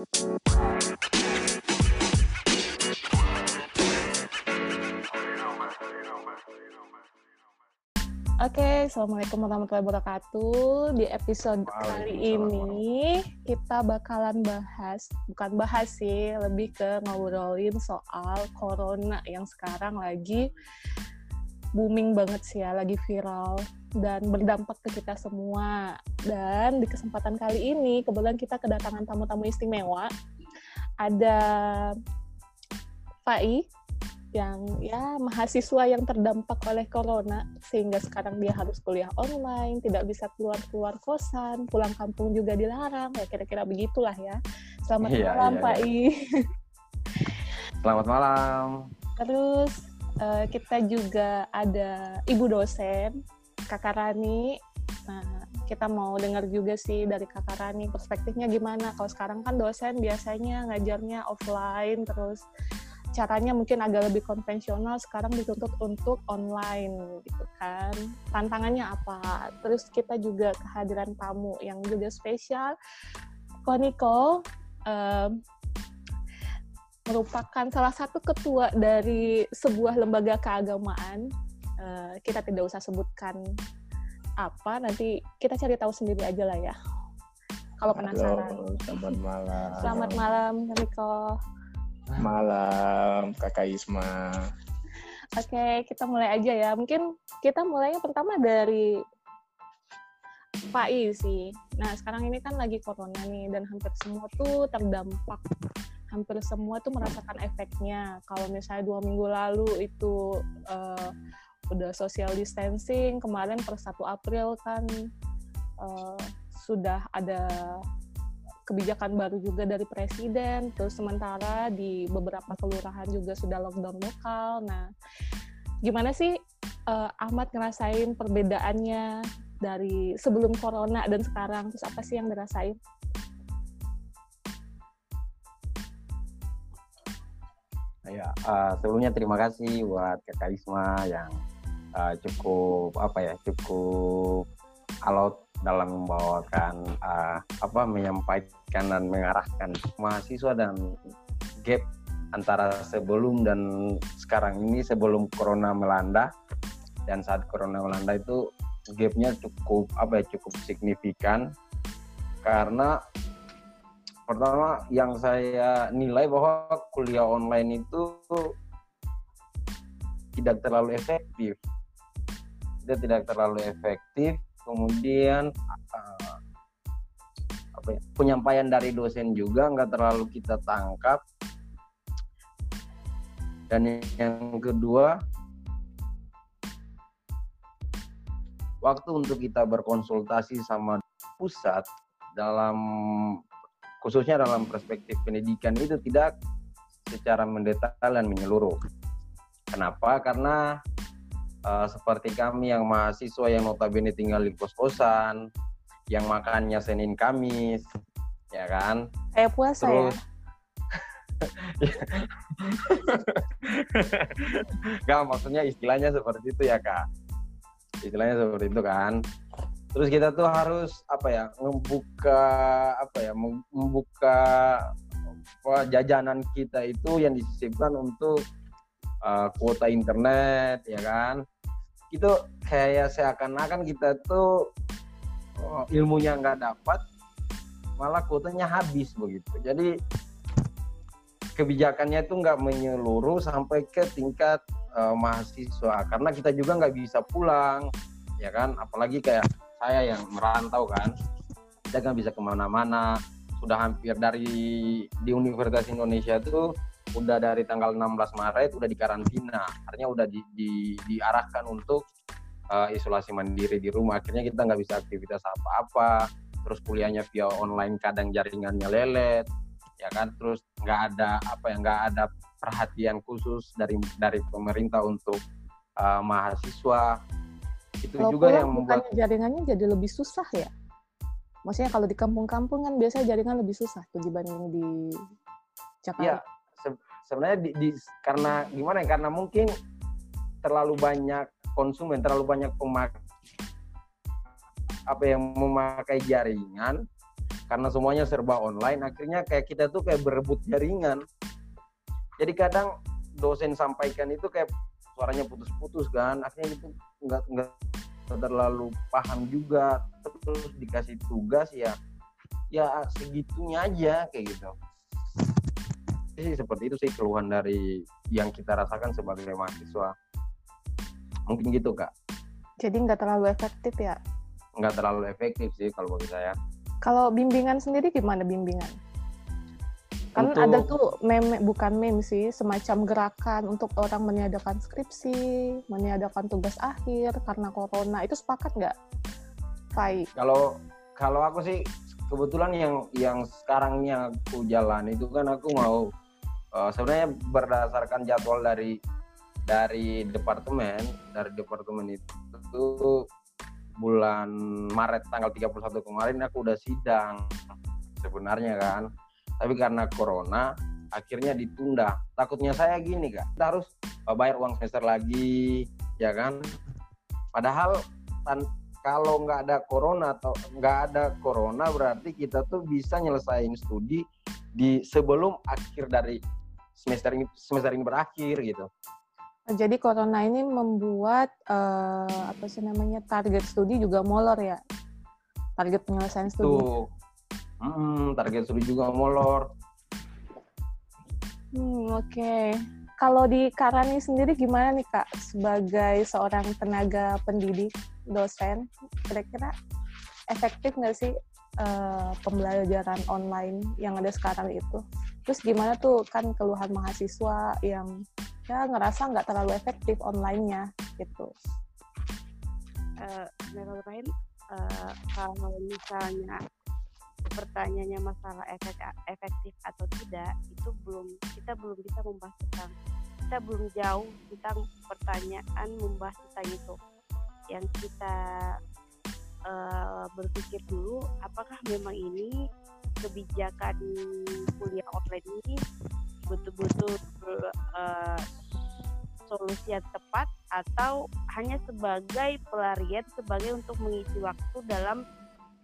Oke, Assalamualaikum warahmatullahi wabarakatuh. Di episode kali ini kita bakalan bahas, bukan bahas sih, lebih ke ngobrolin soal corona yang sekarang lagi booming banget sih ya, lagi viral dan berdampak ke kita semua. Dan di kesempatan kali ini, kebetulan kita kedatangan tamu-tamu istimewa. Ada Fai, yang ya mahasiswa yang terdampak oleh corona sehingga sekarang dia harus kuliah online, tidak bisa keluar-keluar kosan, pulang kampung juga dilarang, ya kira-kira begitulah ya. Selamat iya, malam iya, Pak iya. I. Selamat malam. Terus uh, kita juga ada Ibu dosen Kakak Rani. Nah, kita mau dengar juga sih dari Kakak Rani perspektifnya gimana. Kalau sekarang kan dosen biasanya ngajarnya offline terus caranya mungkin agak lebih konvensional sekarang dituntut untuk online gitu kan tantangannya apa terus kita juga kehadiran tamu yang juga spesial Koniko um, merupakan salah satu ketua dari sebuah lembaga keagamaan uh, kita tidak usah sebutkan apa nanti kita cari tahu sendiri aja lah ya kalau penasaran Halo, selamat malam selamat malam Riko Malam, Kakak Isma. Oke, kita mulai aja ya. Mungkin kita mulainya pertama dari Pak I sih. Nah, sekarang ini kan lagi corona nih, dan hampir semua tuh terdampak. Hampir semua tuh merasakan efeknya. Kalau misalnya dua minggu lalu itu uh, udah social distancing, kemarin per 1 April kan uh, sudah ada kebijakan baru juga dari presiden. Terus sementara di beberapa kelurahan juga sudah lockdown lokal. Nah, gimana sih uh, Ahmad ngerasain perbedaannya dari sebelum corona dan sekarang? Terus apa sih yang dirasain? Ya, uh, sebelumnya terima kasih buat Kakak Isma yang uh, cukup apa ya, cukup alot dalam membawakan uh, apa menyampaikan dan mengarahkan mahasiswa dan gap antara sebelum dan sekarang ini sebelum corona melanda. Dan saat corona melanda itu gapnya cukup apa ya cukup signifikan. Karena pertama yang saya nilai bahwa kuliah online itu tidak terlalu efektif. Tidak tidak terlalu efektif kemudian uh, apa ya, penyampaian dari dosen juga nggak terlalu kita tangkap. Dan yang kedua waktu untuk kita berkonsultasi sama pusat dalam khususnya dalam perspektif pendidikan itu tidak secara mendetail dan menyeluruh. Kenapa? Karena uh, seperti kami yang mahasiswa yang notabene tinggal di kos-kosan, yang makannya Senin Kamis, ya kan? Kayak puasa ya? Terus, ya? Gak, maksudnya istilahnya seperti itu ya kak. Istilahnya seperti itu kan. Terus kita tuh harus apa ya, membuka apa ya, membuka apa, jajanan kita itu yang disisipkan untuk uh, kuota internet ya kan? Itu kayak seakan-akan kita tuh oh, ilmunya nggak dapat malah kuotanya habis begitu. Jadi kebijakannya itu nggak menyeluruh sampai ke tingkat uh, mahasiswa. Karena kita juga nggak bisa pulang ya kan? Apalagi kayak saya yang merantau kan. Kita nggak bisa ke mana-mana. Sudah hampir dari di Universitas Indonesia itu udah dari tanggal 16 Maret udah dikarantina. Artinya udah di, di, diarahkan untuk uh, isolasi mandiri di rumah. Akhirnya kita nggak bisa aktivitas apa-apa. Terus kuliahnya via online kadang jaringannya lelet ya kan. Terus nggak ada apa ya nggak ada perhatian khusus dari dari pemerintah untuk uh, mahasiswa itu kalau juga yang membuat jaringannya jadi lebih susah ya? Maksudnya kalau di kampung-kampung kan biasanya jaringan lebih susah tuh dibanding di Jakarta. Iya, sebenarnya di, di karena gimana ya? Karena mungkin terlalu banyak konsumen terlalu banyak pemak apa yang memakai jaringan karena semuanya serba online akhirnya kayak kita tuh kayak berebut jaringan. Jadi kadang dosen sampaikan itu kayak suaranya putus-putus kan akhirnya itu nggak nggak terlalu paham juga terus dikasih tugas ya ya segitunya aja kayak gitu. Sih seperti itu sih keluhan dari yang kita rasakan sebagai mahasiswa. Mungkin gitu kak. Jadi nggak terlalu efektif ya? Nggak terlalu efektif sih kalau bagi saya. Kalau bimbingan sendiri gimana bimbingan? Kan Untuk... ada tuh meme bukan meme sih, semacam gerakan untuk orang meniadakan skripsi, meniadakan tugas akhir karena corona. Itu sepakat nggak, Fai? Kalau kalau aku sih kebetulan yang yang sekarangnya aku jalan itu kan aku mau uh, sebenarnya berdasarkan jadwal dari dari departemen dari departemen itu, itu bulan Maret tanggal 31 kemarin aku udah sidang sebenarnya kan tapi karena corona akhirnya ditunda takutnya saya gini kak kita harus uh, bayar uang semester lagi ya kan padahal tan kalau nggak ada corona atau nggak ada corona berarti kita tuh bisa nyelesain studi di sebelum akhir dari semester ini semester ini berakhir gitu jadi corona ini membuat uh, apa sih namanya target studi juga molor ya. Target penyelesaian studi. Tuh. Hmm, target studi juga molor. Hmm, oke. Okay. Kalau di Karani sendiri gimana nih Kak sebagai seorang tenaga pendidik, dosen, kira-kira efektif nggak sih uh, pembelajaran online yang ada sekarang itu? Terus gimana tuh kan keluhan mahasiswa yang ya ngerasa nggak terlalu efektif online-nya gitu. Uh, menurut lain uh, kalau misalnya pertanyaannya masalah efek, efektif atau tidak itu belum kita belum bisa membahas tentang kita belum jauh tentang pertanyaan membahas tentang itu. Yang kita uh, berpikir dulu apakah memang ini kebijakan kuliah online ini betul-betul uh, solusi yang tepat atau hanya sebagai pelarian sebagai untuk mengisi waktu dalam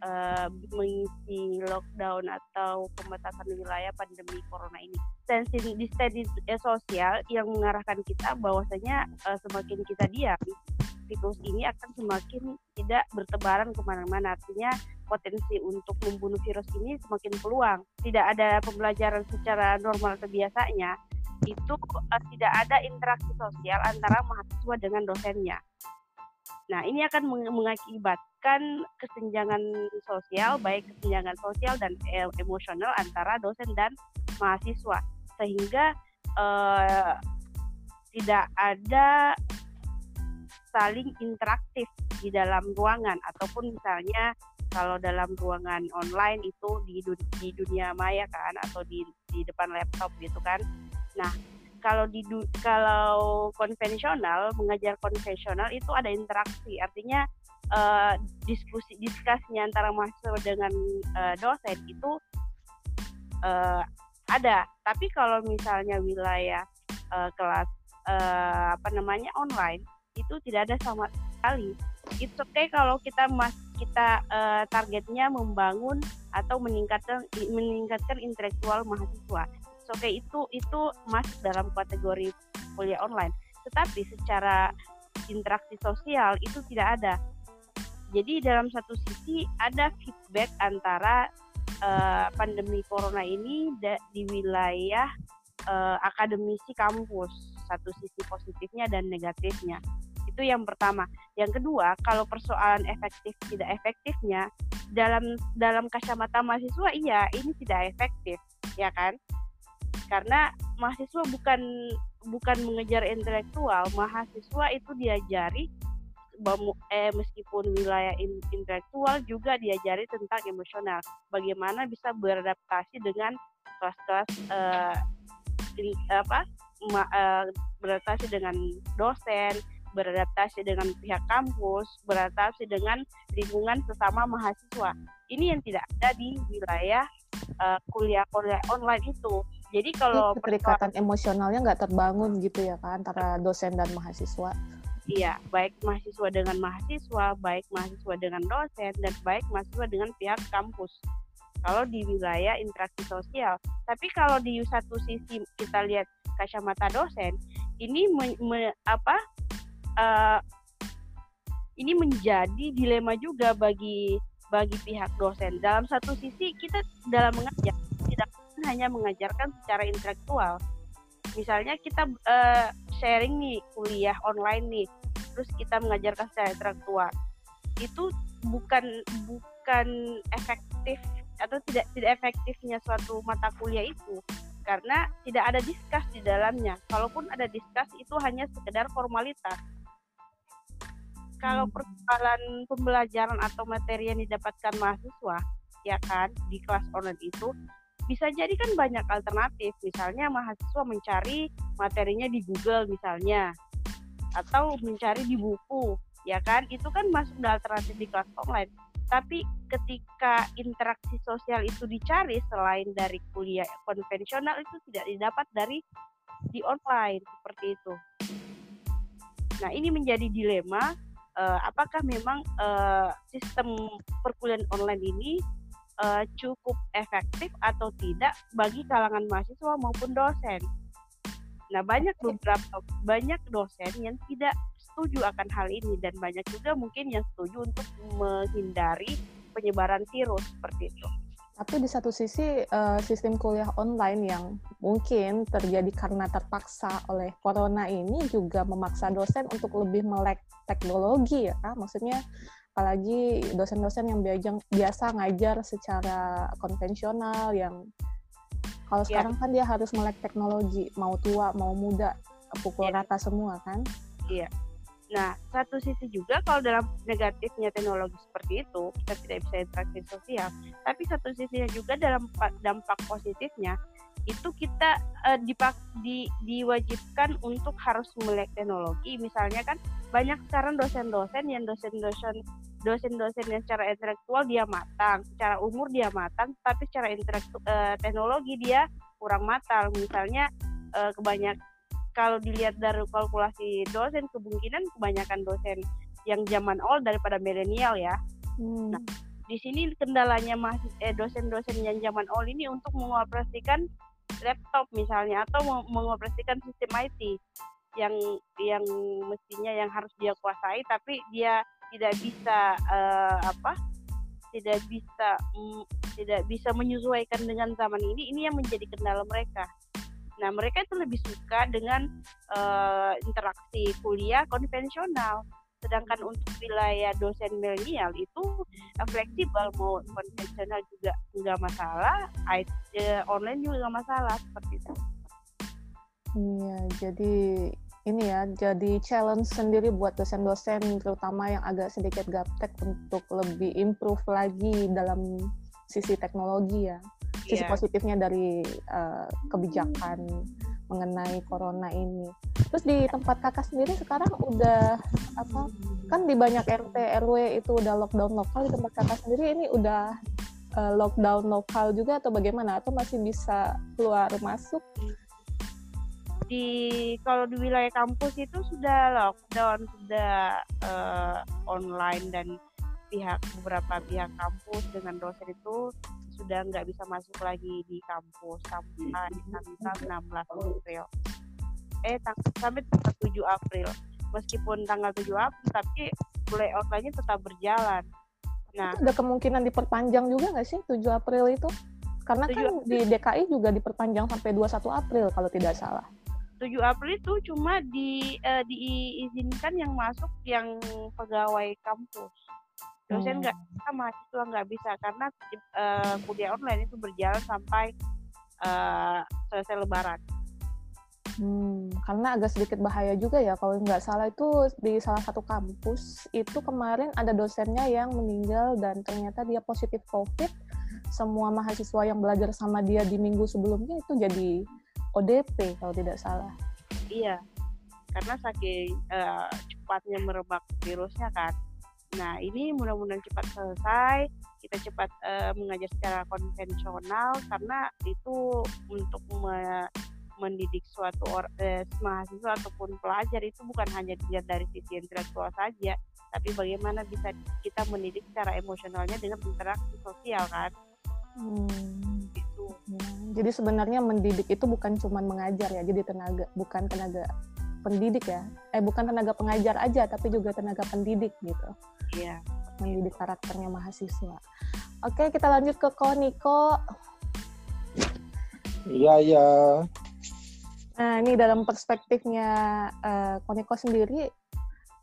uh, mengisi lockdown atau pembatasan wilayah pandemi corona ini. Dan di studi sosial yang mengarahkan kita bahwasanya uh, semakin kita diam, virus ini akan semakin tidak bertebaran ke mana-mana. Artinya potensi untuk membunuh virus ini semakin peluang. Tidak ada pembelajaran secara normal kebiasanya itu uh, tidak ada interaksi sosial antara mahasiswa dengan dosennya. Nah, ini akan mengakibatkan kesenjangan sosial, baik kesenjangan sosial dan emosional antara dosen dan mahasiswa, sehingga uh, tidak ada saling interaktif di dalam ruangan. Ataupun misalnya kalau dalam ruangan online itu di, di dunia maya kan atau di di depan laptop gitu kan. Nah, kalau di kalau konvensional mengajar konvensional itu ada interaksi, artinya uh, diskusi diskusinya antara mahasiswa dengan uh, dosen itu uh, ada. Tapi kalau misalnya wilayah uh, kelas uh, apa namanya online itu tidak ada sama sekali. It's okay kalau kita mas kita uh, targetnya membangun atau meningkatkan meningkatkan intelektual mahasiswa oke okay, itu itu masuk dalam kategori kuliah online. Tetapi secara interaksi sosial itu tidak ada. Jadi dalam satu sisi ada feedback antara uh, pandemi corona ini di wilayah uh, akademisi kampus. Satu sisi positifnya dan negatifnya. Itu yang pertama. Yang kedua kalau persoalan efektif tidak efektifnya dalam dalam kacamata mahasiswa iya ini tidak efektif ya kan karena mahasiswa bukan bukan mengejar intelektual mahasiswa itu diajari eh, meskipun wilayah intelektual juga diajari tentang emosional. Bagaimana bisa beradaptasi dengan kelas-kelas eh, apa ma, eh, beradaptasi dengan dosen beradaptasi dengan pihak kampus beradaptasi dengan lingkungan sesama mahasiswa. Ini yang tidak ada di wilayah uh, kuliah-kuliah online itu jadi kalau keterikatan emosionalnya nggak terbangun gitu ya kan antara dosen dan mahasiswa. Iya, baik mahasiswa dengan mahasiswa, baik mahasiswa dengan dosen, dan baik mahasiswa dengan pihak kampus. kalau di wilayah interaksi sosial. Tapi kalau di satu sisi kita lihat kacamata dosen, ini me, me, apa uh, ini menjadi dilema juga bagi bagi pihak dosen. Dalam satu sisi kita dalam mengajar hanya mengajarkan secara intelektual. Misalnya kita uh, sharing nih kuliah online nih, terus kita mengajarkan secara intelektual. Itu bukan bukan efektif atau tidak tidak efektifnya suatu mata kuliah itu karena tidak ada diskus di dalamnya. Kalaupun ada diskus itu hanya sekedar formalitas. Kalau hmm. persoalan pembelajaran atau materi yang didapatkan mahasiswa, ya kan, di kelas online itu bisa jadi kan banyak alternatif. Misalnya mahasiswa mencari materinya di Google misalnya atau mencari di buku, ya kan? Itu kan masuk dalam alternatif di kelas online tapi ketika interaksi sosial itu dicari selain dari kuliah konvensional itu tidak didapat dari di online seperti itu. Nah ini menjadi dilema uh, apakah memang uh, sistem perkuliahan online ini uh, cukup efektif atau tidak bagi kalangan mahasiswa maupun dosen. Nah banyak beberapa banyak dosen yang tidak setuju akan hal ini dan banyak juga mungkin yang setuju untuk menghindari penyebaran virus seperti itu. Tapi di satu sisi uh, sistem kuliah online yang mungkin terjadi karena terpaksa oleh corona ini juga memaksa dosen untuk lebih melek teknologi ya, maksudnya apalagi dosen-dosen yang biasa ngajar secara konvensional yang kalau ya. sekarang kan dia harus melek teknologi mau tua mau muda pukul ya. rata semua kan? Iya. Nah, satu sisi juga kalau dalam negatifnya teknologi seperti itu, kita tidak bisa interaksi sosial. Tapi satu sisinya juga dalam dampak positifnya, itu kita uh, dipak, di, diwajibkan untuk harus melek teknologi. Misalnya kan banyak sekarang dosen-dosen yang dosen-dosen dosen-dosen yang secara intelektual dia matang, secara umur dia matang, tapi secara intelektual uh, teknologi dia kurang matang. Misalnya uh, kebanyak kalau dilihat dari kalkulasi dosen kemungkinan kebanyakan dosen yang zaman old daripada milenial ya. Hmm. Nah, di sini kendalanya masih eh, dosen-dosen yang zaman old ini untuk mengoperasikan laptop misalnya atau mengoperasikan sistem IT yang yang mestinya yang harus dia kuasai tapi dia tidak bisa uh, apa tidak bisa mm, tidak bisa menyesuaikan dengan zaman ini ini yang menjadi kendala mereka Nah, mereka itu lebih suka dengan uh, interaksi kuliah konvensional. Sedangkan untuk wilayah dosen milenial itu uh, fleksibel, mau konvensional juga nggak masalah, uh, online juga nggak masalah seperti itu. Iya, jadi ini ya, jadi challenge sendiri buat dosen-dosen, terutama yang agak sedikit gaptek untuk lebih improve lagi dalam sisi teknologi ya sisi yeah. positifnya dari uh, kebijakan mengenai corona ini. Terus di tempat kakak sendiri sekarang udah apa? Kan di banyak RT RW itu udah lockdown lokal. Di tempat kakak sendiri ini udah uh, lockdown lokal juga atau bagaimana? Atau masih bisa keluar masuk? Di kalau di wilayah kampus itu sudah lockdown, sudah uh, online dan pihak beberapa pihak kampus dengan dosen itu sudah nggak bisa masuk lagi di kampus sampai tanggal 16 April. Eh tang sampai tanggal 7 April. Meskipun tanggal 7 April tapi mulai offline tetap berjalan. Nah, itu ada kemungkinan diperpanjang juga nggak sih 7 April itu? Karena kan di DKI juga diperpanjang sampai 21 April kalau tidak salah. 7 April itu cuma di uh, diizinkan yang masuk yang pegawai kampus dosen nggak hmm. bisa mahasiswa nggak bisa karena uh, kuliah online itu berjalan sampai uh, selesai lebaran Hmm, karena agak sedikit bahaya juga ya kalau nggak salah itu di salah satu kampus itu kemarin ada dosennya yang meninggal dan ternyata dia positif COVID. Semua mahasiswa yang belajar sama dia di minggu sebelumnya itu jadi ODP kalau tidak salah. Iya, karena saking uh, cepatnya merebak virusnya kan. Nah, ini mudah-mudahan cepat selesai, kita cepat uh, mengajar secara konvensional karena itu untuk me mendidik suatu or, eh, mahasiswa ataupun pelajar itu bukan hanya dilihat dari sisi intelektual saja, tapi bagaimana bisa kita mendidik secara emosionalnya dengan interaksi sosial kan. Hmm. Itu. Ya, Jadi sebenarnya mendidik itu bukan cuma mengajar ya, jadi tenaga bukan tenaga pendidik ya. Eh bukan tenaga pengajar aja, tapi juga tenaga pendidik gitu. Iya. Mendidik karakternya mahasiswa. Oke, kita lanjut ke Koniko. Iya, iya. Nah, ini dalam perspektifnya eh, Koniko sendiri,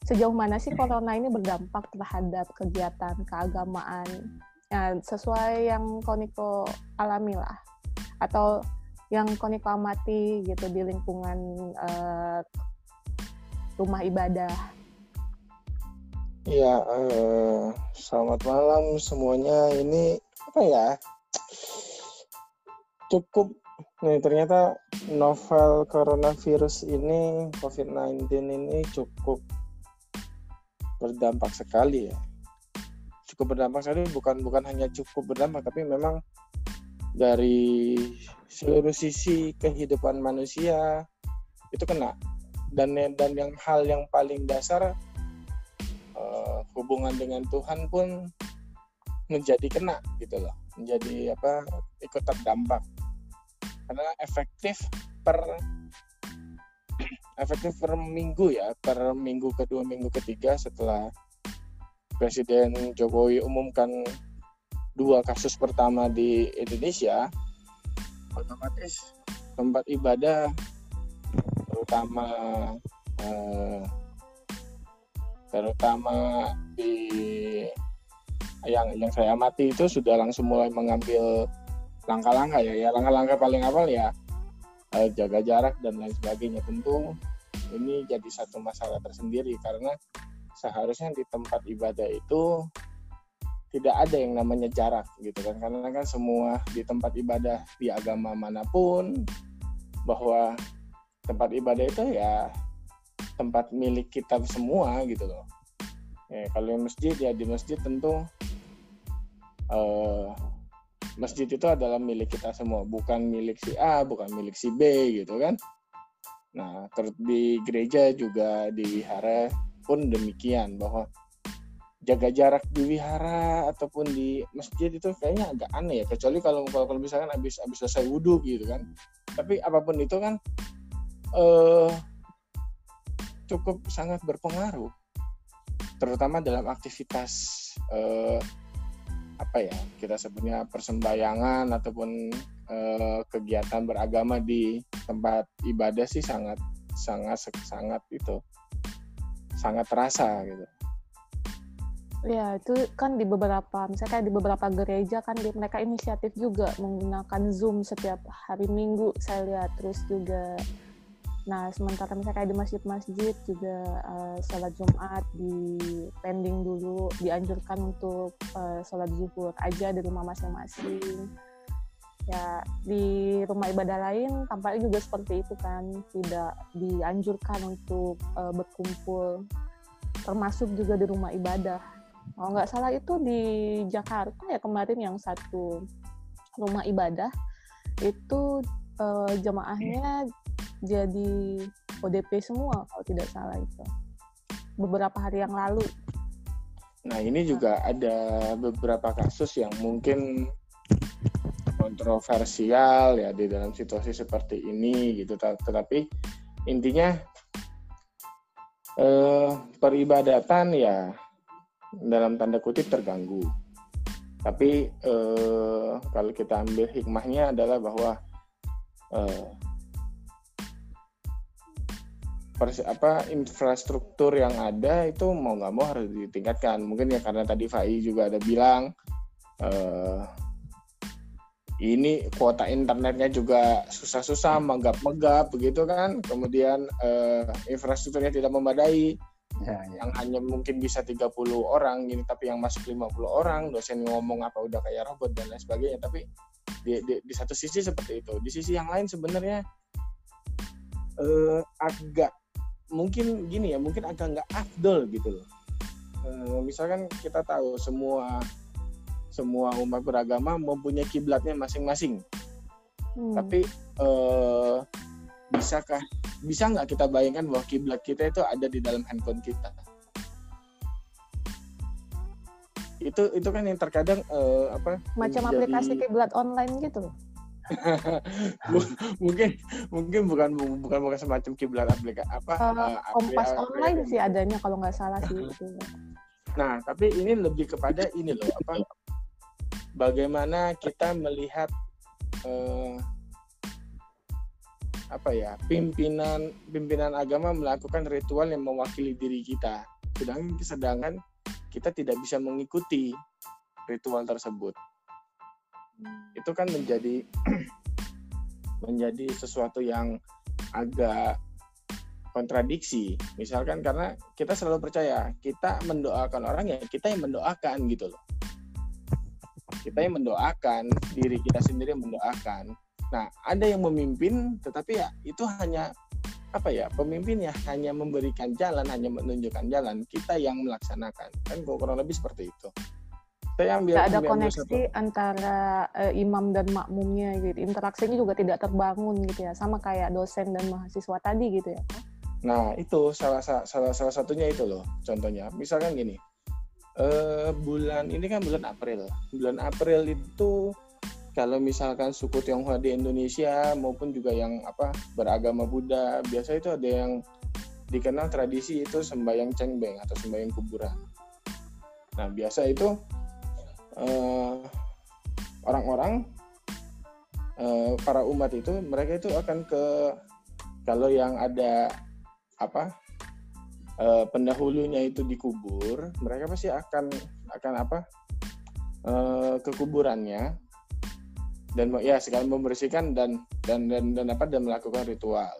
sejauh mana sih corona ini berdampak terhadap kegiatan keagamaan? Ya, sesuai yang Koniko alami lah, atau yang Koniko amati gitu di lingkungan eh, rumah ibadah. Iya, eh, selamat malam semuanya. Ini apa ya? Cukup nih ternyata novel coronavirus ini COVID-19 ini cukup berdampak sekali ya. Cukup berdampak sekali bukan bukan hanya cukup berdampak tapi memang dari seluruh sisi kehidupan manusia itu kena. Dan dan yang hal yang paling dasar eh, hubungan dengan Tuhan pun menjadi kena gitu loh. Menjadi apa ikut terdampak karena efektif per efektif per minggu ya per minggu kedua minggu ketiga setelah Presiden Jokowi umumkan dua kasus pertama di Indonesia otomatis tempat ibadah terutama eh, terutama di yang yang saya amati itu sudah langsung mulai mengambil langkah-langkah ya ya langkah-langkah paling awal ya eh, jaga jarak dan lain sebagainya. Tentu ini jadi satu masalah tersendiri karena seharusnya di tempat ibadah itu tidak ada yang namanya jarak gitu kan. Karena kan semua di tempat ibadah di agama mana pun bahwa tempat ibadah itu ya tempat milik kita semua gitu loh. Ya, kalau masjid ya di masjid tentu eh, masjid itu adalah milik kita semua bukan milik si A bukan milik si B gitu kan? Nah di gereja juga di wihara pun demikian bahwa jaga jarak di wihara ataupun di masjid itu kayaknya agak aneh ya kecuali kalau kalau, kalau misalkan habis habis selesai wudhu gitu kan. Tapi apa pun itu kan eh cukup sangat berpengaruh terutama dalam aktivitas eh, apa ya kita sebutnya persembahyangan ataupun eh, kegiatan beragama di tempat ibadah sih sangat sangat sangat itu sangat terasa gitu Ya, itu kan di beberapa, misalnya kayak di beberapa gereja kan di, mereka inisiatif juga menggunakan Zoom setiap hari Minggu saya lihat. Terus juga, nah sementara misalnya kayak di masjid-masjid juga eh, sholat Jumat di pending dulu, dianjurkan untuk eh, sholat zuhur aja di rumah masing-masing. Ya, di rumah ibadah lain tampaknya juga seperti itu kan, tidak dianjurkan untuk eh, berkumpul, termasuk juga di rumah ibadah kalau nggak salah itu di Jakarta ya kemarin yang satu rumah ibadah itu eh, jemaahnya jadi ODP semua kalau tidak salah itu beberapa hari yang lalu. Nah ini juga ada beberapa kasus yang mungkin kontroversial ya di dalam situasi seperti ini gitu. Ta- Tetapi intinya eh, peribadatan ya dalam tanda kutip terganggu. Tapi eh, kalau kita ambil hikmahnya adalah bahwa eh, apa infrastruktur yang ada itu mau nggak mau harus ditingkatkan. Mungkin ya karena tadi Fai juga ada bilang eh, ini kuota internetnya juga susah-susah, megap-megap begitu kan. Kemudian eh, infrastrukturnya tidak memadai Ya, ya. yang hanya mungkin bisa 30 orang ini tapi yang masuk 50 orang dosen ngomong apa udah kayak robot dan lain sebagainya tapi di, di, di satu sisi seperti itu di sisi yang lain sebenarnya eh, agak mungkin gini ya mungkin agak nggak afdol gitu loh. Eh, misalkan kita tahu semua semua umat beragama mempunyai kiblatnya masing-masing. Hmm. tapi eh, bisakah bisa nggak kita bayangkan bahwa kiblat kita itu ada di dalam handphone kita? Itu itu kan yang terkadang eh, apa Macam aplikasi kiblat online gitu mungkin mungkin bukan bukan bukan semacam kiblat aplikasi apa Eh, eh, Kompas apli- online aplikasi. sih adanya kalau nggak salah sih itu. Nah, tapi ini lebih kepada ini loh, apa? Bagaimana kita melihat eh, apa ya pimpinan pimpinan agama melakukan ritual yang mewakili diri kita, sedangkan sedangkan kita tidak bisa mengikuti ritual tersebut. Itu kan menjadi menjadi sesuatu yang agak kontradiksi. Misalkan karena kita selalu percaya kita mendoakan orang ya kita yang mendoakan gitu loh. Kita yang mendoakan diri kita sendiri yang mendoakan. Nah ada yang memimpin tetapi ya itu hanya apa ya pemimpin ya hanya memberikan jalan hanya menunjukkan jalan kita yang melaksanakan kan kurang lebih seperti itu. Saya ambil, Nggak ada satu- koneksi antara eh, imam dan makmumnya gitu. Interaksinya juga tidak terbangun gitu ya. Sama kayak dosen dan mahasiswa tadi gitu ya. Nah, itu salah, sa- salah salah satunya itu loh. Contohnya, misalkan gini. Eh bulan ini kan bulan April. Bulan April itu kalau misalkan suku Tionghoa di Indonesia maupun juga yang apa beragama Buddha, biasa itu ada yang dikenal tradisi itu sembahyang cengbeng atau sembahyang kuburan. Nah, biasa itu eh, orang-orang eh, para umat itu mereka itu akan ke kalau yang ada apa eh, pendahulunya itu dikubur, mereka pasti akan akan apa eh, ke kuburannya dan ya sekali membersihkan dan dan dan dan apa dan melakukan ritual.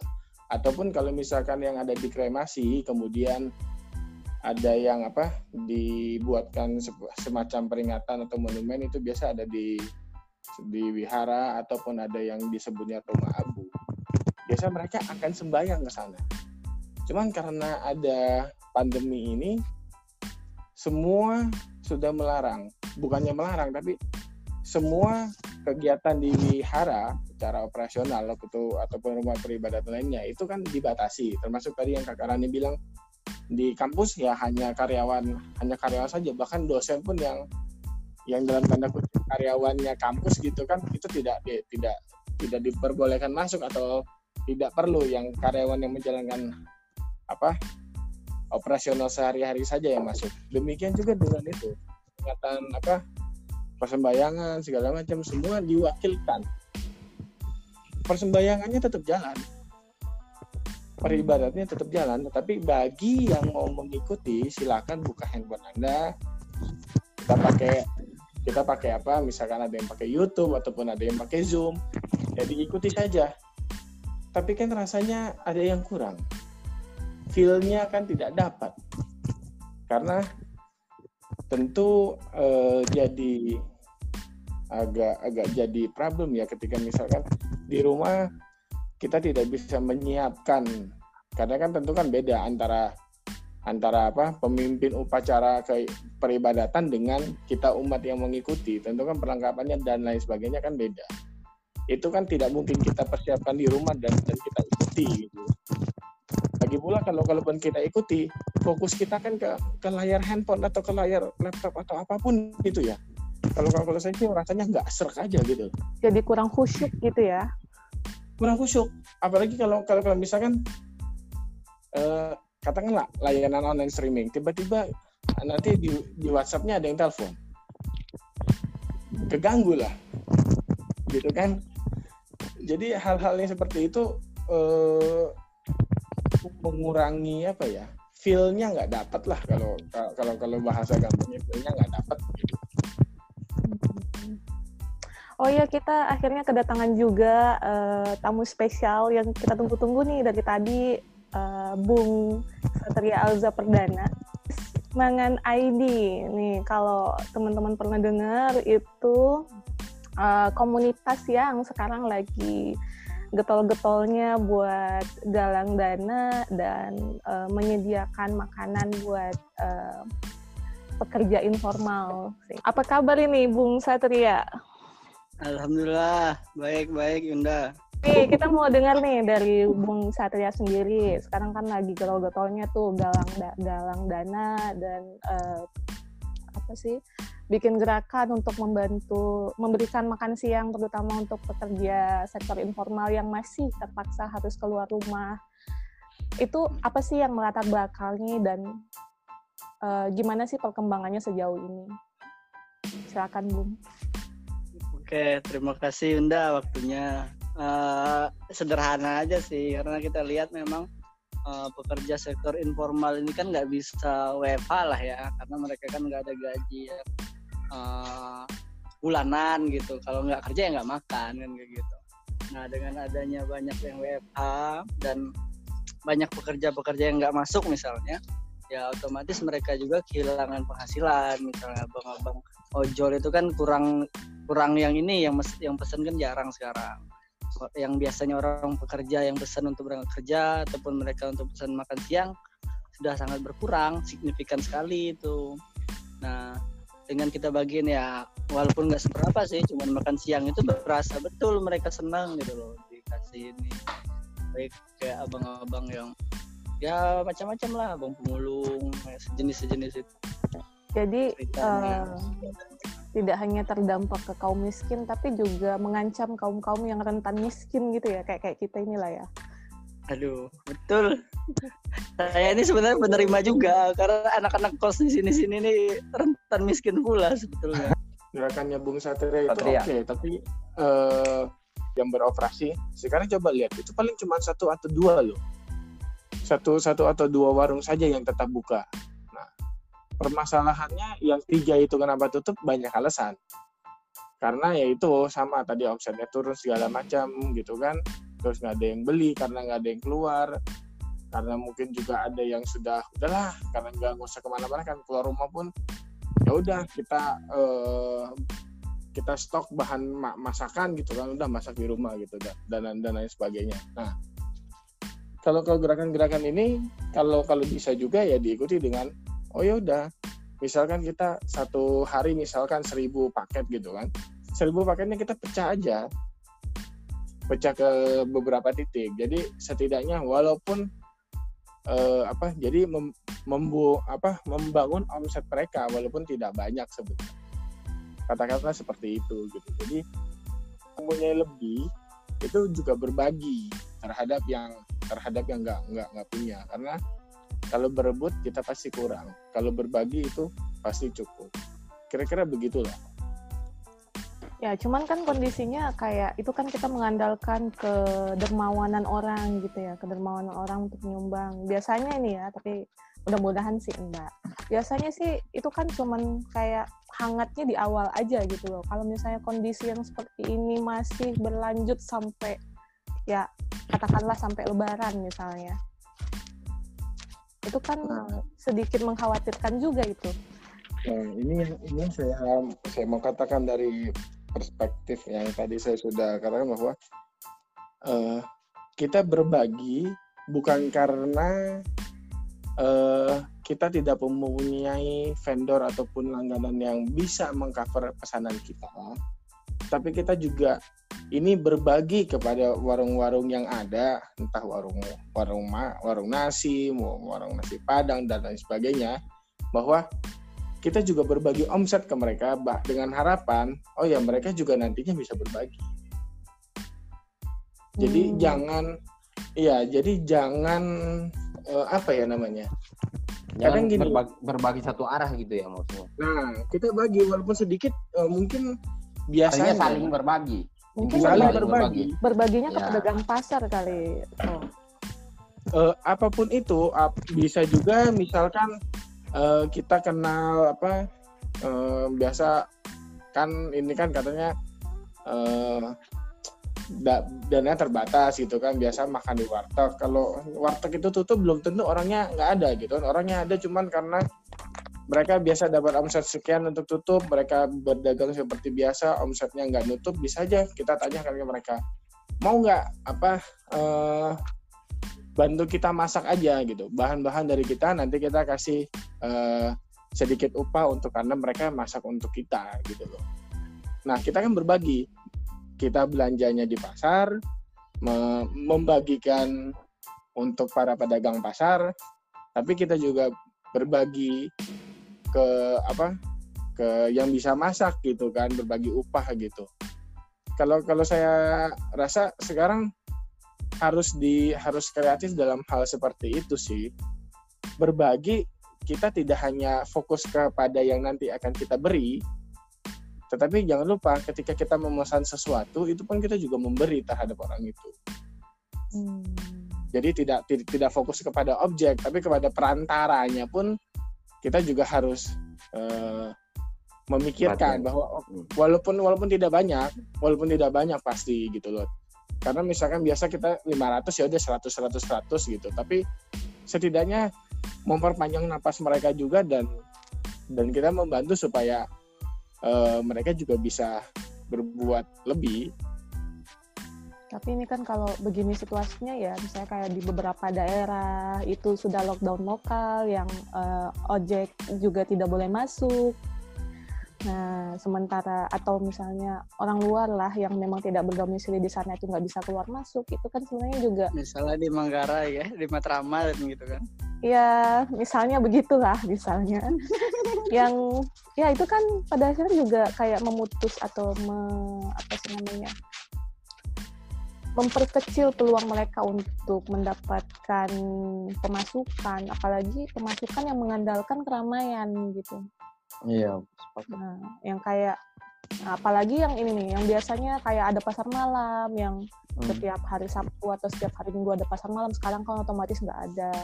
Ataupun kalau misalkan yang ada di kremasi kemudian ada yang apa dibuatkan semacam peringatan atau monumen itu biasa ada di di wihara ataupun ada yang disebutnya rumah abu. Biasa mereka akan sembahyang ke sana. Cuman karena ada pandemi ini, semua sudah melarang. Bukannya melarang, tapi semua kegiatan di wihara secara operasional atau ataupun rumah peribadatan lainnya itu kan dibatasi. Termasuk tadi yang Kak Rani bilang di kampus ya hanya karyawan hanya karyawan saja bahkan dosen pun yang yang dalam tanda kutip karyawannya kampus gitu kan itu tidak di- tidak tidak diperbolehkan masuk atau tidak perlu yang karyawan yang menjalankan apa operasional sehari-hari saja yang masuk. Demikian juga dengan itu peringatan apa persembayangan segala macam semua diwakilkan. Persembayangannya tetap jalan, peribadatnya tetap jalan, tetapi bagi yang mau mengikuti silakan buka handphone Anda. Kita pakai kita pakai apa? Misalkan ada yang pakai YouTube ataupun ada yang pakai Zoom, jadi ikuti saja. Tapi kan rasanya ada yang kurang. Feel-nya kan tidak dapat. Karena tentu eh, jadi agak agak jadi problem ya ketika misalkan di rumah kita tidak bisa menyiapkan. Karena kan tentu kan beda antara antara apa pemimpin upacara ke peribadatan dengan kita umat yang mengikuti. Tentu kan perlengkapannya dan lain sebagainya kan beda. Itu kan tidak mungkin kita persiapkan di rumah dan, dan kita ikuti gitu. lagi pula kalau kalaupun kita ikuti fokus kita kan ke ke layar handphone atau ke layar laptop atau apa pun gitu ya. Kalau kalau saya sih rasanya nggak serak aja gitu. Jadi kurang khusyuk gitu ya. Kurang khusyuk. Apalagi kalau kalau, kalau misalkan eh, katakanlah layanan online streaming tiba-tiba nanti di, di WhatsApp-nya ada yang telepon. Keganggu lah. Gitu kan? Jadi hal-hal yang seperti itu eh, mengurangi apa ya feel-nya nggak dapat lah kalau kalau kalau bahasa gampangnya feel-nya nggak dapat Oh iya, kita akhirnya kedatangan juga eh, tamu spesial yang kita tunggu-tunggu nih dari tadi, eh, Bung Satria Alza Perdana. Mangan ID. Nih, kalau teman-teman pernah dengar itu eh, komunitas yang sekarang lagi getol-getolnya buat galang dana dan eh, menyediakan makanan buat eh, pekerja informal. Apa kabar ini, Bung Satria? Alhamdulillah, baik-baik Yunda. Nih, kita mau dengar nih dari Bung Satria sendiri. Sekarang kan lagi getol-getolnya tuh galang da- galang dana dan eh, apa sih bikin gerakan untuk membantu memberikan makan siang terutama untuk pekerja sektor informal yang masih terpaksa harus keluar rumah itu apa sih yang melatar belakangnya dan uh, gimana sih perkembangannya sejauh ini silakan Bung Oke terima kasih Unda waktunya. Uh, sederhana aja sih karena kita lihat memang uh, pekerja sektor informal ini kan nggak bisa WFH lah ya karena mereka kan nggak ada gaji ya uh, bulanan gitu. Kalau nggak kerja ya nggak makan kan kayak gitu. Nah dengan adanya banyak yang WFH dan banyak pekerja-pekerja yang nggak masuk misalnya ya otomatis mereka juga kehilangan penghasilan. Misalnya abang-abang ojol itu kan kurang kurang yang ini yang mes, yang pesen kan jarang sekarang. Yang biasanya orang pekerja yang pesan untuk berangkat kerja ataupun mereka untuk pesan makan siang sudah sangat berkurang signifikan sekali itu. Nah dengan kita bagiin ya walaupun nggak seberapa sih cuman makan siang itu berasa betul mereka senang gitu loh dikasih ini. Baik kayak abang-abang yang ya macam-macam lah abang pemulung sejenis sejenis itu. Jadi uh, tidak hanya terdampak ke kaum miskin tapi juga mengancam kaum kaum yang rentan miskin gitu ya kayak kayak kita inilah ya Aduh, betul. Saya ini sebenarnya menerima juga karena anak-anak kos di sini-sini nih rentan miskin pula sebetulnya. Gerakannya Bung Satria itu oke, okay, tapi uh, yang beroperasi sekarang coba lihat itu paling cuma satu atau dua loh. Satu satu atau dua warung saja yang tetap buka. Permasalahannya yang tiga itu kenapa tutup? Banyak alasan. Karena ya itu sama tadi omsetnya turun segala macam gitu kan. Terus nggak ada yang beli karena nggak ada yang keluar. Karena mungkin juga ada yang sudah udahlah karena nggak usah ke mana-mana kan keluar rumah pun ya udah kita uh, kita stok bahan masakan gitu kan udah masak di rumah gitu dan dan lain sebagainya. Nah kalau kalau gerakan-gerakan ini kalau kalau bisa juga ya diikuti dengan oh ya udah misalkan kita satu hari misalkan seribu paket gitu kan seribu paketnya kita pecah aja pecah ke beberapa titik. Jadi setidaknya walaupun uh, apa jadi mem, membu apa membangun omset mereka walaupun tidak banyak sebetulnya. Kata-kata seperti itu gitu. Jadi mempunyai lebih itu juga berbagi terhadap yang terhadap yang nggak nggak nggak punya karena kalau berebut kita pasti kurang kalau berbagi itu pasti cukup kira-kira begitulah Ya, cuman kan kondisinya kayak itu kan kita mengandalkan ke dermawanan orang gitu ya, ke dermawanan orang untuk menyumbang. Biasanya ini ya, tapi mudah-mudahan sih enggak. Biasanya sih itu kan cuman kayak hangatnya di awal aja gitu loh. Kalau misalnya kondisi yang seperti ini masih berlanjut sampai ya katakanlah sampai lebaran misalnya. Itu kan nah. sedikit mengkhawatirkan juga itu. Nah, ini ini saya saya mau katakan dari perspektif yang tadi saya sudah katakan bahwa uh, kita berbagi bukan karena uh, kita tidak mempunyai vendor ataupun langganan yang bisa mengcover pesanan kita, tapi kita juga ini berbagi kepada warung-warung yang ada, entah warung warung warung nasi, warung nasi padang dan lain sebagainya, bahwa kita juga berbagi omset ke mereka bah dengan harapan oh ya mereka juga nantinya bisa berbagi. Jadi hmm. jangan iya jadi jangan uh, apa ya namanya? Jangan gini. berbagi, berbagi satu arah gitu ya maksudnya. Nah kita bagi walaupun sedikit uh, mungkin biasanya saling berbagi mungkin saling berbagi. berbaginya ke ya. pedagang pasar kali oh. uh, apa pun itu uh, bisa juga misalkan uh, kita kenal apa uh, biasa kan ini kan katanya uh, da dana terbatas gitu kan biasa makan di warteg kalau warteg itu tutup belum tentu orangnya nggak ada gitu orangnya ada cuman karena mereka biasa dapat omset sekian untuk tutup mereka berdagang seperti biasa omsetnya nggak nutup bisa aja kita tanyakan ke mereka. Mau nggak apa uh, bantu kita masak aja gitu. Bahan-bahan dari kita nanti kita kasih uh, sedikit upah untuk karena mereka masak untuk kita gitu loh. Nah kita kan berbagi. Kita belanjanya di pasar me membagikan untuk para pedagang pasar tapi kita juga berbagi ke apa ke yang bisa masak gitu kan berbagi upah gitu. Kalau kalau saya rasa sekarang harus di harus kreatif dalam hal seperti itu sih. Berbagi kita tidak hanya fokus kepada yang nanti akan kita beri tetapi jangan lupa ketika kita memesan sesuatu itu pun kita juga memberi terhadap orang itu. Hmm. jadi tidak tidak, tidak fokus kepada objek tapi kepada perantaranya pun kita juga harus eh, memikirkan Perhatian. bahwa Hmm. walaupun walaupun tidak banyak walaupun tidak banyak pasti gitu loh karena misalkan biasa kita 500 ya udah 100 100 100 gitu tapi setidaknya memperpanjang napas mereka juga dan dan kita membantu supaya eh, mereka juga bisa berbuat lebih Tapi ini kan kalau begini situasinya ya, misalnya kayak di beberapa daerah itu sudah lockdown lokal, yang eh, ojek juga tidak boleh masuk. Nah, sementara atau misalnya orang luar lah yang memang tidak berdomisili di sana itu nggak bisa keluar masuk, itu kan sebenarnya juga Misalnya di Manggarai ya, di Matraman gitu kan. ya misalnya begitulah misalnya yang ya itu kan pada akhirnya juga kayak memutus atau me, apa sih namanya memperkecil peluang mereka untuk mendapatkan pemasukan apalagi pemasukan yang mengandalkan keramaian gitu Iya, nah yang kayak apalagi yang ini nih yang biasanya kayak ada pasar malam yang Hmm. setiap hari Sabtu atau setiap hari Minggu ada pasar malam sekarang kan otomatis nggak ada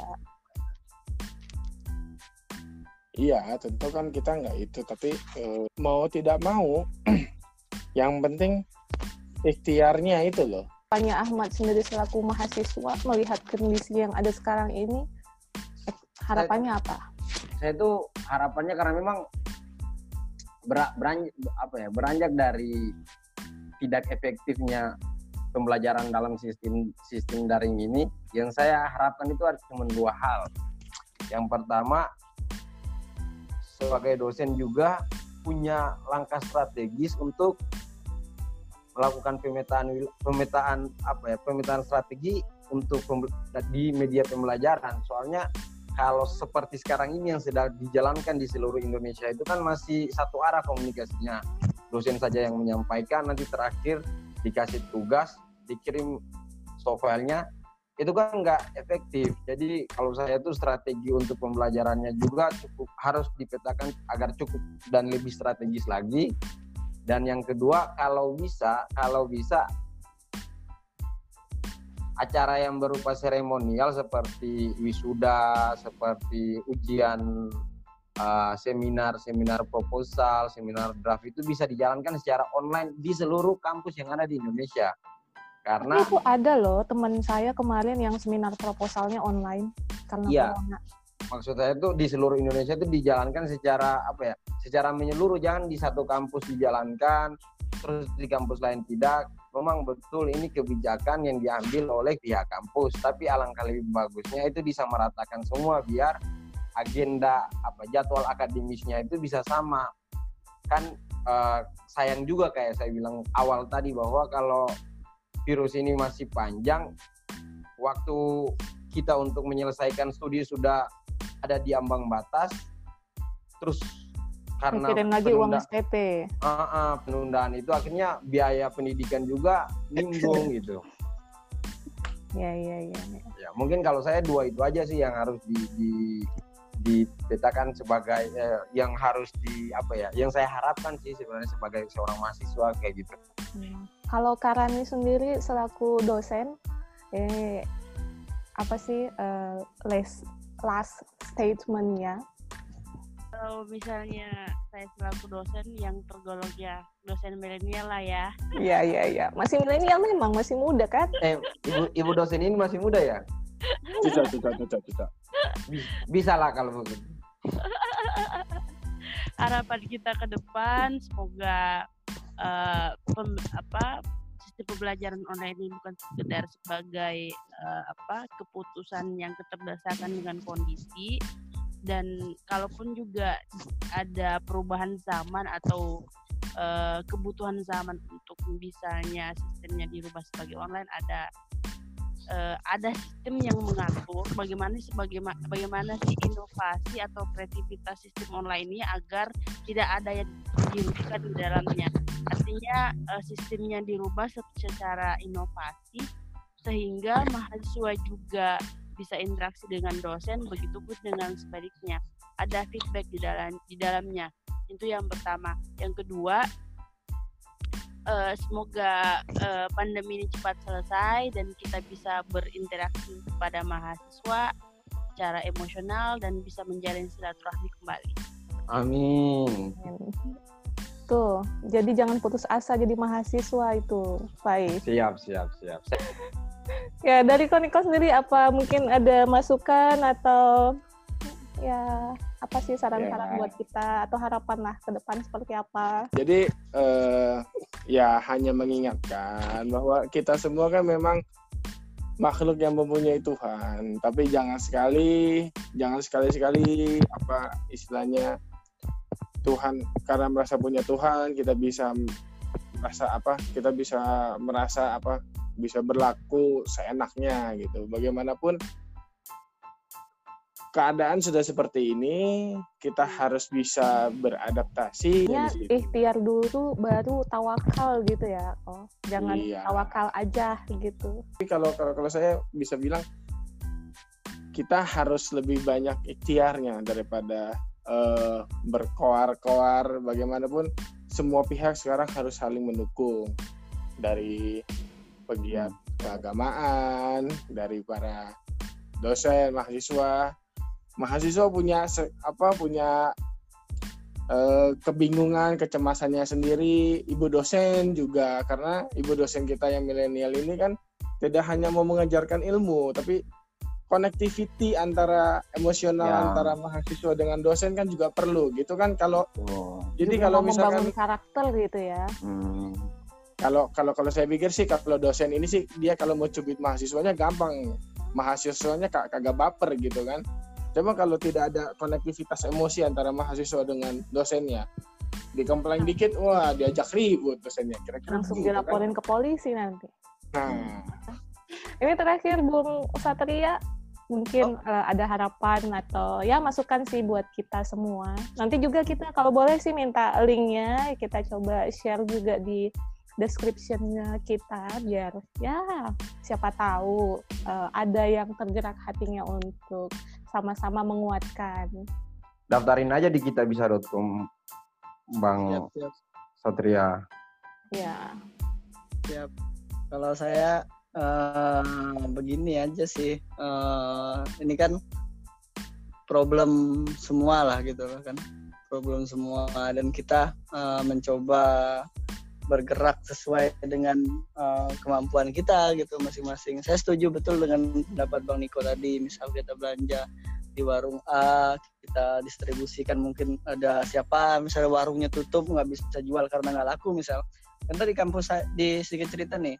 Iya, tentu kan kita nggak itu, tapi eh, mau tidak mau, yang penting ikhtiarnya itu loh. Tanya Ahmad sendiri selaku mahasiswa melihat kondisi yang ada sekarang ini harapannya apa? Saya tuh harapannya karena memang ber, beranjak apa ya beranjak dari tidak efektifnya pembelajaran dalam sistem sistem daring ini, yang saya harapkan itu ada cuma dua hal. Yang pertama sebagai dosen juga punya langkah strategis untuk melakukan pemetaan pemetaan apa ya pemetaan strategi untuk di media pembelajaran. Soalnya kalau seperti sekarang ini yang sedang dijalankan di seluruh Indonesia itu kan masih satu arah komunikasinya. Dosen saja yang menyampaikan nanti terakhir dikasih tugas dikirim softwarenya itu kan nggak efektif. Jadi kalau saya itu strategi untuk pembelajarannya juga cukup harus dipetakan agar cukup dan lebih strategis lagi dan yang kedua kalau bisa kalau bisa acara yang berupa seremonial seperti wisuda seperti ujian uh, seminar seminar proposal seminar draft itu bisa dijalankan secara online di seluruh kampus yang ada di Indonesia karena Tapi itu ada loh teman saya kemarin yang seminar proposalnya online karena Iya. corona. Maksud saya itu di seluruh Indonesia itu dijalankan secara apa ya secara menyeluruh. Jangan di satu kampus dijalankan terus di kampus lain tidak. Memang betul ini kebijakan yang diambil oleh pihak kampus. Tapi alangkah lebih bagusnya itu disamaratakan semua biar agenda apa jadwal akademisnya itu bisa sama. Kan eh, sayang juga kayak saya bilang awal tadi bahwa kalau virus ini masih panjang waktu kita untuk menyelesaikan studi sudah ada di ambang batas terus karena Mikirin lagi uang penunda- SPP. Ah, ah, penundaan itu akhirnya biaya pendidikan juga nimbung gitu Ya, ya, ya. ya. ya mungkin kalau saya dua itu aja sih yang harus di, di dipetakan sebagai eh, yang harus di apa ya yang saya harapkan sih sebenarnya sebagai seorang mahasiswa kayak gitu Hmm. Kalau Karani sendiri selaku dosen, eh apa sih eh, last last statementnya? Kalau misalnya saya selaku dosen yang tergolong ya dosen milenial lah ya. Iya, iya, iya. Masih milenial memang, masih muda kan? eh ibu ibu dosen ini masih muda ya Tidak, tidak, tidak, tidak. Bis- bisa lah kalau begitu Harapan kita ke depan semoga eh, pem- apa sistem pembelajaran online ini bukan sekedar sebagai eh, apa keputusan yang tetap berdasarkan dengan kondisi. Dan kalaupun juga ada perubahan zaman atau eh, kebutuhan zaman untuk misalnya sistemnya dirubah sebagai online ada eh, ada sistem yang mengatur bagaimana bagaimana bagaimana sih inovasi atau kreativitas sistem online ini agar tidak ada yang dirugikan di dalamnya. Artinya eh, sistemnya dirubah secara inovasi sehingga mahasiswa juga bisa interaksi dengan dosen begitupun dengan sebaliknya. Ada feedback di dalam di dalamnya. Itu yang pertama. Yang kedua uh, semoga uh, pandemi ini cepat selesai dan kita bisa berinteraksi kepada mahasiswa secara emosional dan bisa menjalin silaturahmi kembali. Amin. Tuh, jadi jangan putus asa jadi mahasiswa itu, Faiz. Siap, siap, siap. ya, dari Koniko sendiri apa mungkin ada masukan atau ya apa sih saran-saran ya. buat kita atau harapan lah ke depan seperti apa? Jadi uh, ya hanya mengingatkan bahwa kita semua kan memang makhluk yang mempunyai Tuhan, tapi jangan sekali jangan sekali-sekali apa istilahnya Tuhan karena merasa punya Tuhan kita bisa merasa apa kita bisa merasa apa bisa berlaku seenaknya gitu bagaimanapun keadaan sudah seperti ini, kita harus bisa beradaptasi. Ya, ikhtiar dulu tuh baru tawakal gitu ya. Oh, jangan iya. tawakal aja gitu. Tapi kalau kalau kalau saya bisa bilang kita harus lebih banyak ikhtiarnya daripada uh, berkoar-koar bagaimanapun semua pihak sekarang harus saling mendukung dari pegiat keagamaan, dari para dosen, mahasiswa, mahasiswa punya apa punya eh, kebingungan, kecemasannya sendiri, ibu dosen juga karena ibu dosen kita yang milenial ini kan tidak hanya mau mengajarkan ilmu, tapi connectivity antara emosional ya. antara mahasiswa dengan dosen kan juga perlu gitu kan kalau oh. jadi juga kalau misalkan karakter gitu ya hmm. kalau kalau kalau saya pikir sih kalau dosen ini sih dia kalau mau cubit mahasiswanya gampang mahasiswanya kagak baper gitu kan Coba kalau tidak ada konektivitas emosi antara mahasiswa dengan dosennya, dikempleng dikit, wah diajak ribut dosennya. Kira-kira langsung gitu, dilaporin kan? ke polisi nanti. Nah, ini terakhir Bung Satria, mungkin oh. uh, ada harapan atau ya masukan sih buat kita semua. Nanti juga kita kalau boleh sih minta linknya, kita coba share juga di descriptionnya kita biar ya siapa tahu uh, ada yang tergerak hatinya untuk sama-sama menguatkan. Daftarin aja di kitabisa.com Bang siap, siap. Satria. Ya. Siap. Kalau saya uh, begini aja sih. Uh, ini kan problem semua lah gitu kan. Problem semua dan kita uh, mencoba bergerak sesuai dengan uh, kemampuan kita gitu masing-masing. Saya setuju betul dengan pendapat Bang Niko tadi, misal kita belanja di warung A, kita distribusikan mungkin ada siapa, misalnya warungnya tutup nggak bisa jual karena nggak laku misal. Kan tadi kampus di sedikit cerita nih,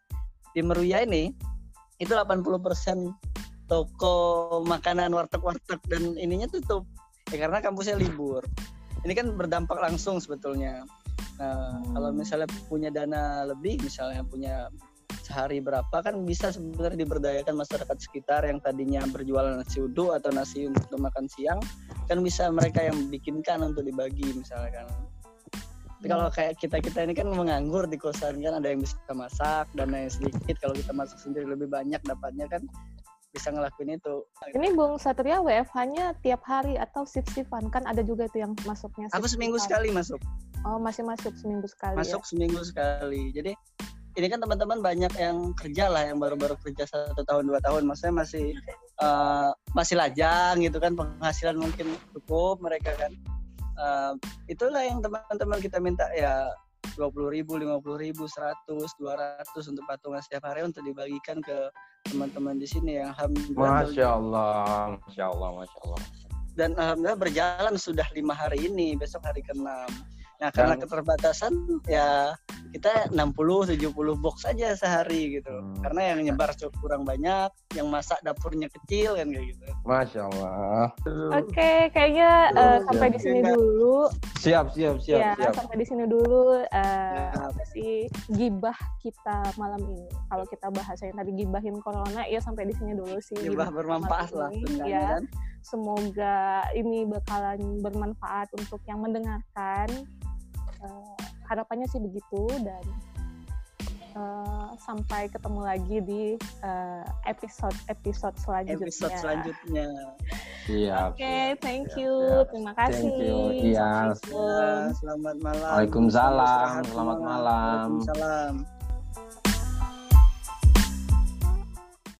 di Meruya ini itu 80% toko makanan warteg-warteg dan ininya tutup ya karena kampusnya libur. Ini kan berdampak langsung sebetulnya Nah, kalau misalnya punya dana lebih, misalnya punya sehari berapa kan bisa sebenarnya diberdayakan masyarakat sekitar yang tadinya berjualan nasi uduk atau nasi untuk makan siang kan bisa mereka yang bikinkan untuk dibagi misalkan. Tapi kalau hmm. kayak kita kita ini kan menganggur di kosan kan ada yang bisa masak dan yang sedikit kalau kita masak sendiri lebih banyak dapatnya kan bisa ngelakuin itu. Ini Bung Satria WFH-nya tiap hari atau shift-shiftan kan ada juga itu yang masuknya. Aku seminggu sekali masuk. Oh, masih masuk seminggu sekali. Masuk ya? seminggu sekali. Jadi ini kan teman-teman banyak yang kerja lah yang baru-baru kerja satu tahun dua tahun maksudnya masih uh, masih lajang gitu kan penghasilan mungkin cukup mereka kan uh, itulah yang teman-teman kita minta ya dua puluh ribu lima puluh ribu seratus dua ratus untuk patungan setiap hari untuk dibagikan ke teman-teman di sini yang alhamdulillah masya allah masya allah masya allah. Dan alhamdulillah berjalan sudah lima hari ini besok hari keenam Nah, karena Dan- keterbatasan ya kita 60 70 box aja sehari gitu. Hmm. Karena yang nyebar cukup kurang banyak, yang masak dapurnya kecil kan kayak gitu. Masya Allah. Oke, kayaknya eh, Siap, sampai siap. di sini dulu. Siap, siap, siap, ya, siap. sampai di sini dulu eh, Ya. apa sih gibah kita malam ini. Kalau kita bahasanya tadi gibahin corona, ya sampai di sini dulu sih. Gibah gibah bermanfaat lah Ya, kan. semoga ini bakalan bermanfaat untuk yang mendengarkan. Eh, harapannya sih begitu dan eh, sampai ketemu lagi di eh, episode episode selanjutnya. Episode selanjutnya. Siap. Oke, thank siap, you. siap. Terima Thank kasih. you. Iya. Assalamualaikum. Ya, selamat malam. Waalaikumsalam. Selamat istirahat Selamat malam. Waalaikumsalam.